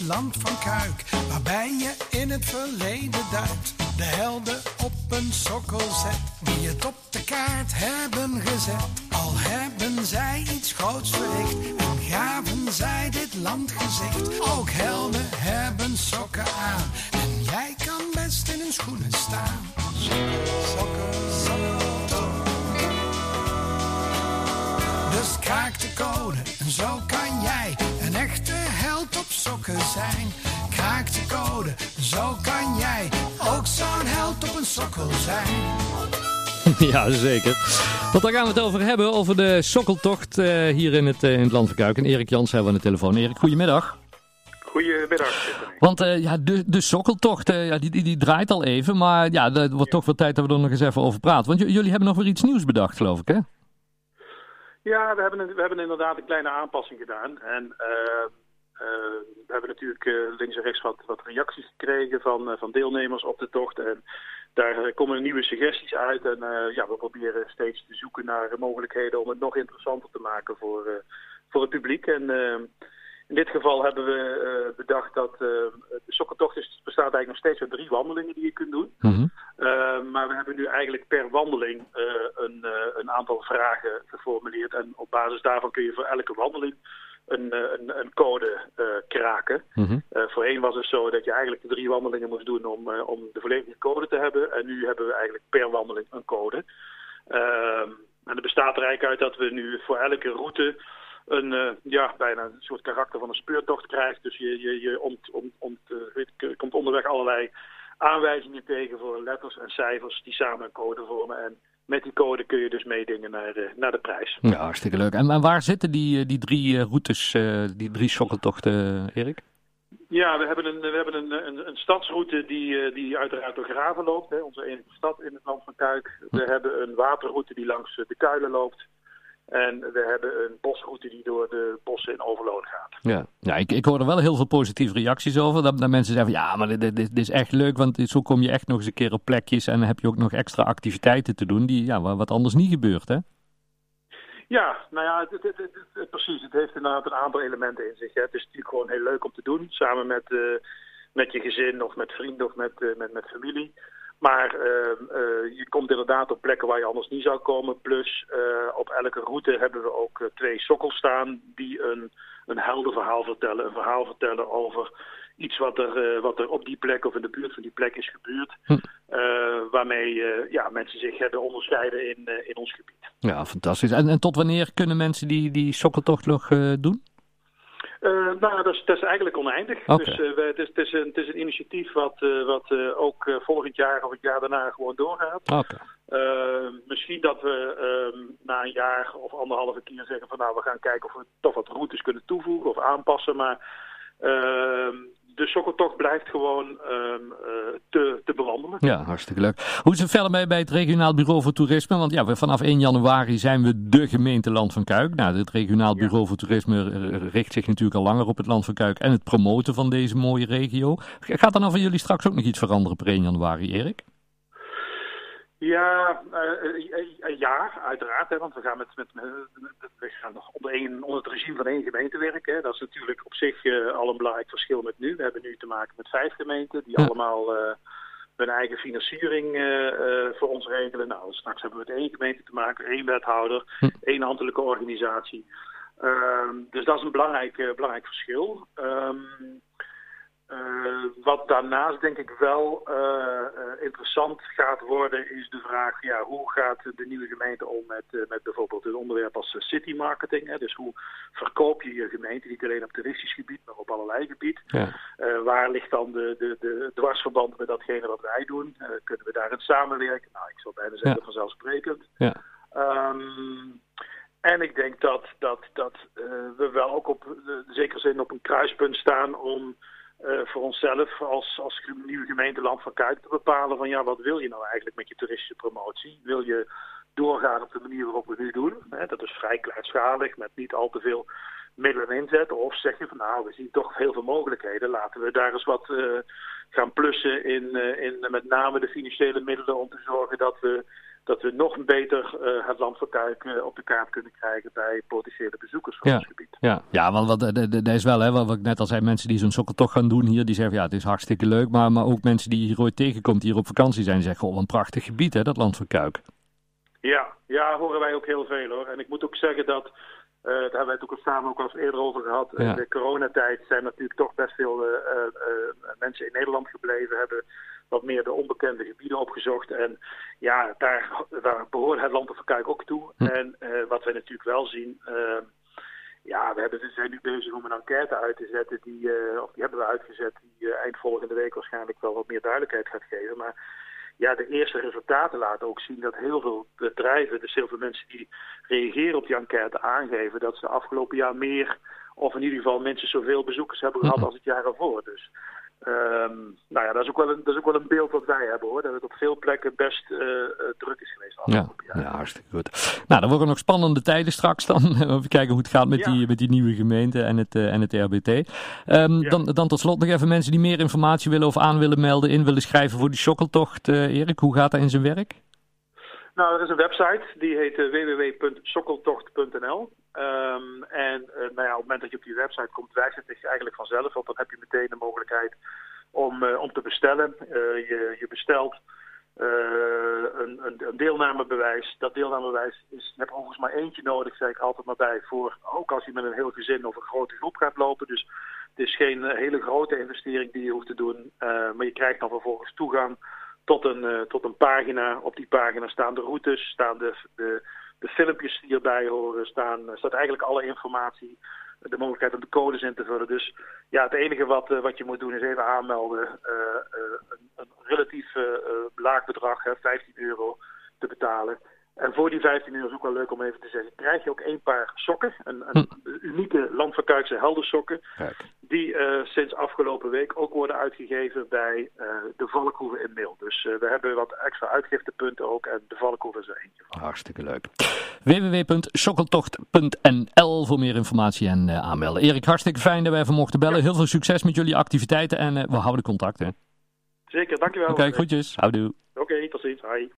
land van Kuik, waarbij je in het verleden duikt. De helden op een sokkel zet, die het op de kaart hebben gezet. Al hebben zij iets groots verricht en gaven zij dit land gezicht. Ook helden hebben sokken aan en jij kan best in hun schoenen staan. Sokken, sokken, sokken. Dus kraak de code en zo kan jij zijn. Kraak de code, zo kan jij ook zo'n held op een sokkel zijn. Ja, zeker. Want daar gaan we het over hebben, over de sokkeltocht eh, hier in het, eh, in het Land van Kuik. En Erik Jans hebben we aan de telefoon. Erik, goedemiddag. Goedemiddag. Want eh, ja, de, de sokkeltocht, eh, ja, die, die, die draait al even. Maar ja, het wordt toch wel tijd dat we er nog eens even over praten. Want jullie hebben nog weer iets nieuws bedacht, geloof ik, hè? Ja, we hebben, we hebben inderdaad een kleine aanpassing gedaan. En we hebben natuurlijk eh, links en rechts wat, wat reacties gekregen van, eh, van deelnemers op de tocht. En daar eh, komen nieuwe suggesties uit. En eh, ja, we proberen steeds te zoeken naar mogelijkheden om het nog interessanter te maken voor, eh, voor het publiek. En eh, in dit geval hebben we eh, bedacht dat eh, de sokkentocht is, bestaat eigenlijk nog steeds uit drie wandelingen die je kunt doen. Mhm. Uh, maar we hebben nu eigenlijk per wandeling een, een, aantal vragen geformuleerd. En op basis daarvan kun je voor elke wandeling een, een, een code kraken. Mhm. voorheen was het zo dat je eigenlijk de drie wandelingen moest doen om, om de volledige code te hebben. En nu hebben we eigenlijk per wandeling een code. Ehm, en het bestaat er eigenlijk uit dat we nu voor elke route een, uh, ja, bijna een soort karakter van een speurtocht krijgt. Dus je, je, je ont, ont, ont, uh, komt onderweg allerlei aanwijzingen tegen voor letters en cijfers die samen een code vormen. En met die code kun je dus meedingen naar, de, naar de prijs. Ja, hartstikke leuk. En, en waar zitten die, die drie routes, uh, die drie sokkeltochten, Erik? Ja, we hebben een, we hebben een, een, een stadsroute die, die uiteraard door Graven loopt. Hè, onze enige stad in het land van Kuik. We hm. hebben een waterroute die langs de Kuilen loopt. En we hebben een bosroute die door de bossen in Overloon gaat. Ja, ja ik, ik hoor er wel heel veel positieve reacties over. Dat, dat mensen zeggen, van, ja, maar dit, dit, dit, is echt leuk, want zo kom je echt nog eens een keer op plekjes en dan heb je ook nog extra activiteiten te doen die, ja, wat anders niet gebeurt, hè? Ja, nou ja, het, het, het, precies. Het heeft inderdaad een aantal elementen in zich. Hè. Het is natuurlijk gewoon heel leuk om te doen, samen met, uh, met je gezin of met vrienden of met, uh, met, met familie. Maar uh, uh, je komt inderdaad op plekken waar je anders niet zou komen. Plus uh, op elke route hebben we ook twee sokkels staan die een, een helder verhaal vertellen. Een verhaal vertellen over iets wat er, wat er op die plek of in de buurt van die plek is gebeurd. Hm. waarmee ja, mensen zich hebben onderscheiden in, in ons gebied. Ja, fantastisch. En, en tot wanneer kunnen mensen die, die sokkeltocht nog doen? Uh, nou, dat is, dat is eigenlijk oneindig. Okay. Dus uh, we, het, is, het, is een, het is een initiatief wat, uh, wat ook volgend jaar of het jaar daarna gewoon doorgaat. Okay. misschien dat we ehm, na een jaar of anderhalve keer zeggen van nou, we gaan kijken of we toch wat routes kunnen toevoegen of aanpassen. Maar ehm, de sokkeltocht blijft gewoon um, te, te bewandelen. Ja, hartstikke leuk. Hoe is het verder mee bij het Regionaal Bureau voor Toerisme? Want ja, we, vanaf 1 januari zijn we de gemeente Land van Kuik. Nou, het Regionaal Bureau ja. voor Toerisme richt zich natuurlijk al langer op het Land van Kuik en het promoten van deze mooie regio. Gaat er nou van jullie straks ook nog iets veranderen per 1 januari, Erik? Ja, uh, ja, uiteraard. Hè, want we gaan, met, met, met, we gaan nog onder, één, onder het regime van één gemeente werken. Hè. Dat is natuurlijk op zich uh, al een belangrijk verschil met nu. We hebben nu te maken met vijf gemeenten die ja. allemaal hun eigen financiering voor ons regelen. Nou, straks hebben we met één gemeente te maken, één wethouder, hm. één ambtelijke organisatie. Ehm, dus dat is een belangrijk, belangrijk verschil. Um, uh, wat daarnaast denk ik wel uh, uh, interessant gaat worden is de vraag, ja, hoe gaat de nieuwe gemeente om met, met bijvoorbeeld het onderwerp als city marketing? Hè? Dus hoe verkoop je je gemeente, niet alleen op toeristisch gebied, maar op allerlei gebied? Ja. waar ligt dan de, de, de dwarsverband met datgene wat wij doen? kunnen we daarin samenwerken? Nou, ik zou bijna zeggen Ja. vanzelfsprekend. Ja. Um, en ik denk dat, dat, dat we wel ook op zekere zin op een kruispunt staan om uh, voor onszelf als, als nieuwe gemeente Land van Kuik te bepalen van ja, wat wil je nou eigenlijk met je toeristische promotie? Wil je doorgaan op de manier waarop we nu doen? Hè? Dat is vrij kleinschalig, met niet al te veel middelen inzetten. Of zeg je van nou, we zien toch heel veel mogelijkheden. Laten we daar eens wat uh, gaan plussen in, uh, in met name de financiële middelen om te zorgen dat we dat we nog beter uh, het land van Kuik uh, op de kaart kunnen krijgen bij potentiële bezoekers van ja. ons gebied. Ja, ja want wat, dat is wel, hè, wat ik net al zei, mensen die zo'n sokkeltocht gaan doen hier, die zeggen ja, het is hartstikke leuk, maar, maar ook mensen die hier ooit tegenkomt, die hier op vakantie zijn, zeggen, wat een prachtig gebied hè, dat land van Kuik. Ja, ja, horen wij ook heel veel hoor. En ik moet ook zeggen dat, uh, daar hebben wij het ook samen ook al eens eerder over gehad, Ja. in de coronatijd zijn natuurlijk toch best veel uh, uh, mensen in Nederland gebleven, hebben wat meer de onbekende gebieden opgezocht. En ja, daar, daar behoort het land van Kuik ook toe. Hm. En wat wij natuurlijk wel zien, ja, we, hebben, we zijn nu bezig om een enquête uit te zetten, die, of die hebben we uitgezet, die eind volgende week waarschijnlijk wel wat meer duidelijkheid gaat geven. Maar ja, de eerste resultaten laten ook zien dat heel veel bedrijven, dus heel veel mensen die reageren op die enquête aangeven dat ze afgelopen jaar meer, of in ieder geval minstens zoveel bezoekers hebben gehad als het jaar ervoor. Dus um, nou ja, dat is, ook wel een, dat is ook wel een beeld wat wij hebben hoor. Dat het op veel plekken best uh, uh, druk is geweest ja, ja, hartstikke goed. Nou, dan worden nog spannende tijden straks dan. Even kijken hoe het gaat met, Ja. die, met die nieuwe gemeente en het, uh, en het RBT. Um, Ja. dan, dan tot slot nog even mensen die meer informatie willen of aan willen melden, in willen schrijven voor die sokkeltocht. Uh, Erik, hoe gaat dat in zijn werk? Nou, er is een website, die heet www.sokkeltocht.nl. Um, en uh, nou ja, op het moment dat je op die website komt, wijst het zich eigenlijk vanzelf. Want dan heb je meteen de mogelijkheid om, uh, om te bestellen. Uh, je, je bestelt een, een, een, deelnamebewijs. Dat deelnamebewijs is, je hebt overigens maar eentje nodig, zeg ik altijd maar bij. Voor, ook als je met een heel gezin of een grote groep gaat lopen. Dus het is geen hele grote investering die je hoeft te doen. Maar je krijgt dan vervolgens toegang tot een, tot een pagina. Op die pagina staan de routes, staan de, de, de filmpjes die erbij horen, staan, staat eigenlijk alle informatie, de mogelijkheid om de codes in te vullen. Dus ja, het enige wat, uh, wat je moet doen is even aanmelden. Een, een, relatief laag bedrag, hè, 15 euro, te betalen. En voor die 15 euro is ook wel leuk om even te zeggen, krijg je ook een paar sokken. Een, een unieke Landverkuikse heldersokken. Kijk. Die uh, sinds afgelopen week ook worden uitgegeven bij uh, de Valkhoeven in Mail. Dus uh, we hebben wat extra uitgiftepunten ook en de Valkhoeven is er eentje van. Hartstikke leuk. www.sokkeltocht.nl voor meer informatie en aanmelden. Erik, hartstikke fijn dat wij even mochten bellen. Ja. Heel veel succes met jullie activiteiten en we houden contact. Hè? Zeker, dankjewel. Oké, okay, groetjes. Houdoe. Oké, okay, tot ziens. Hoi.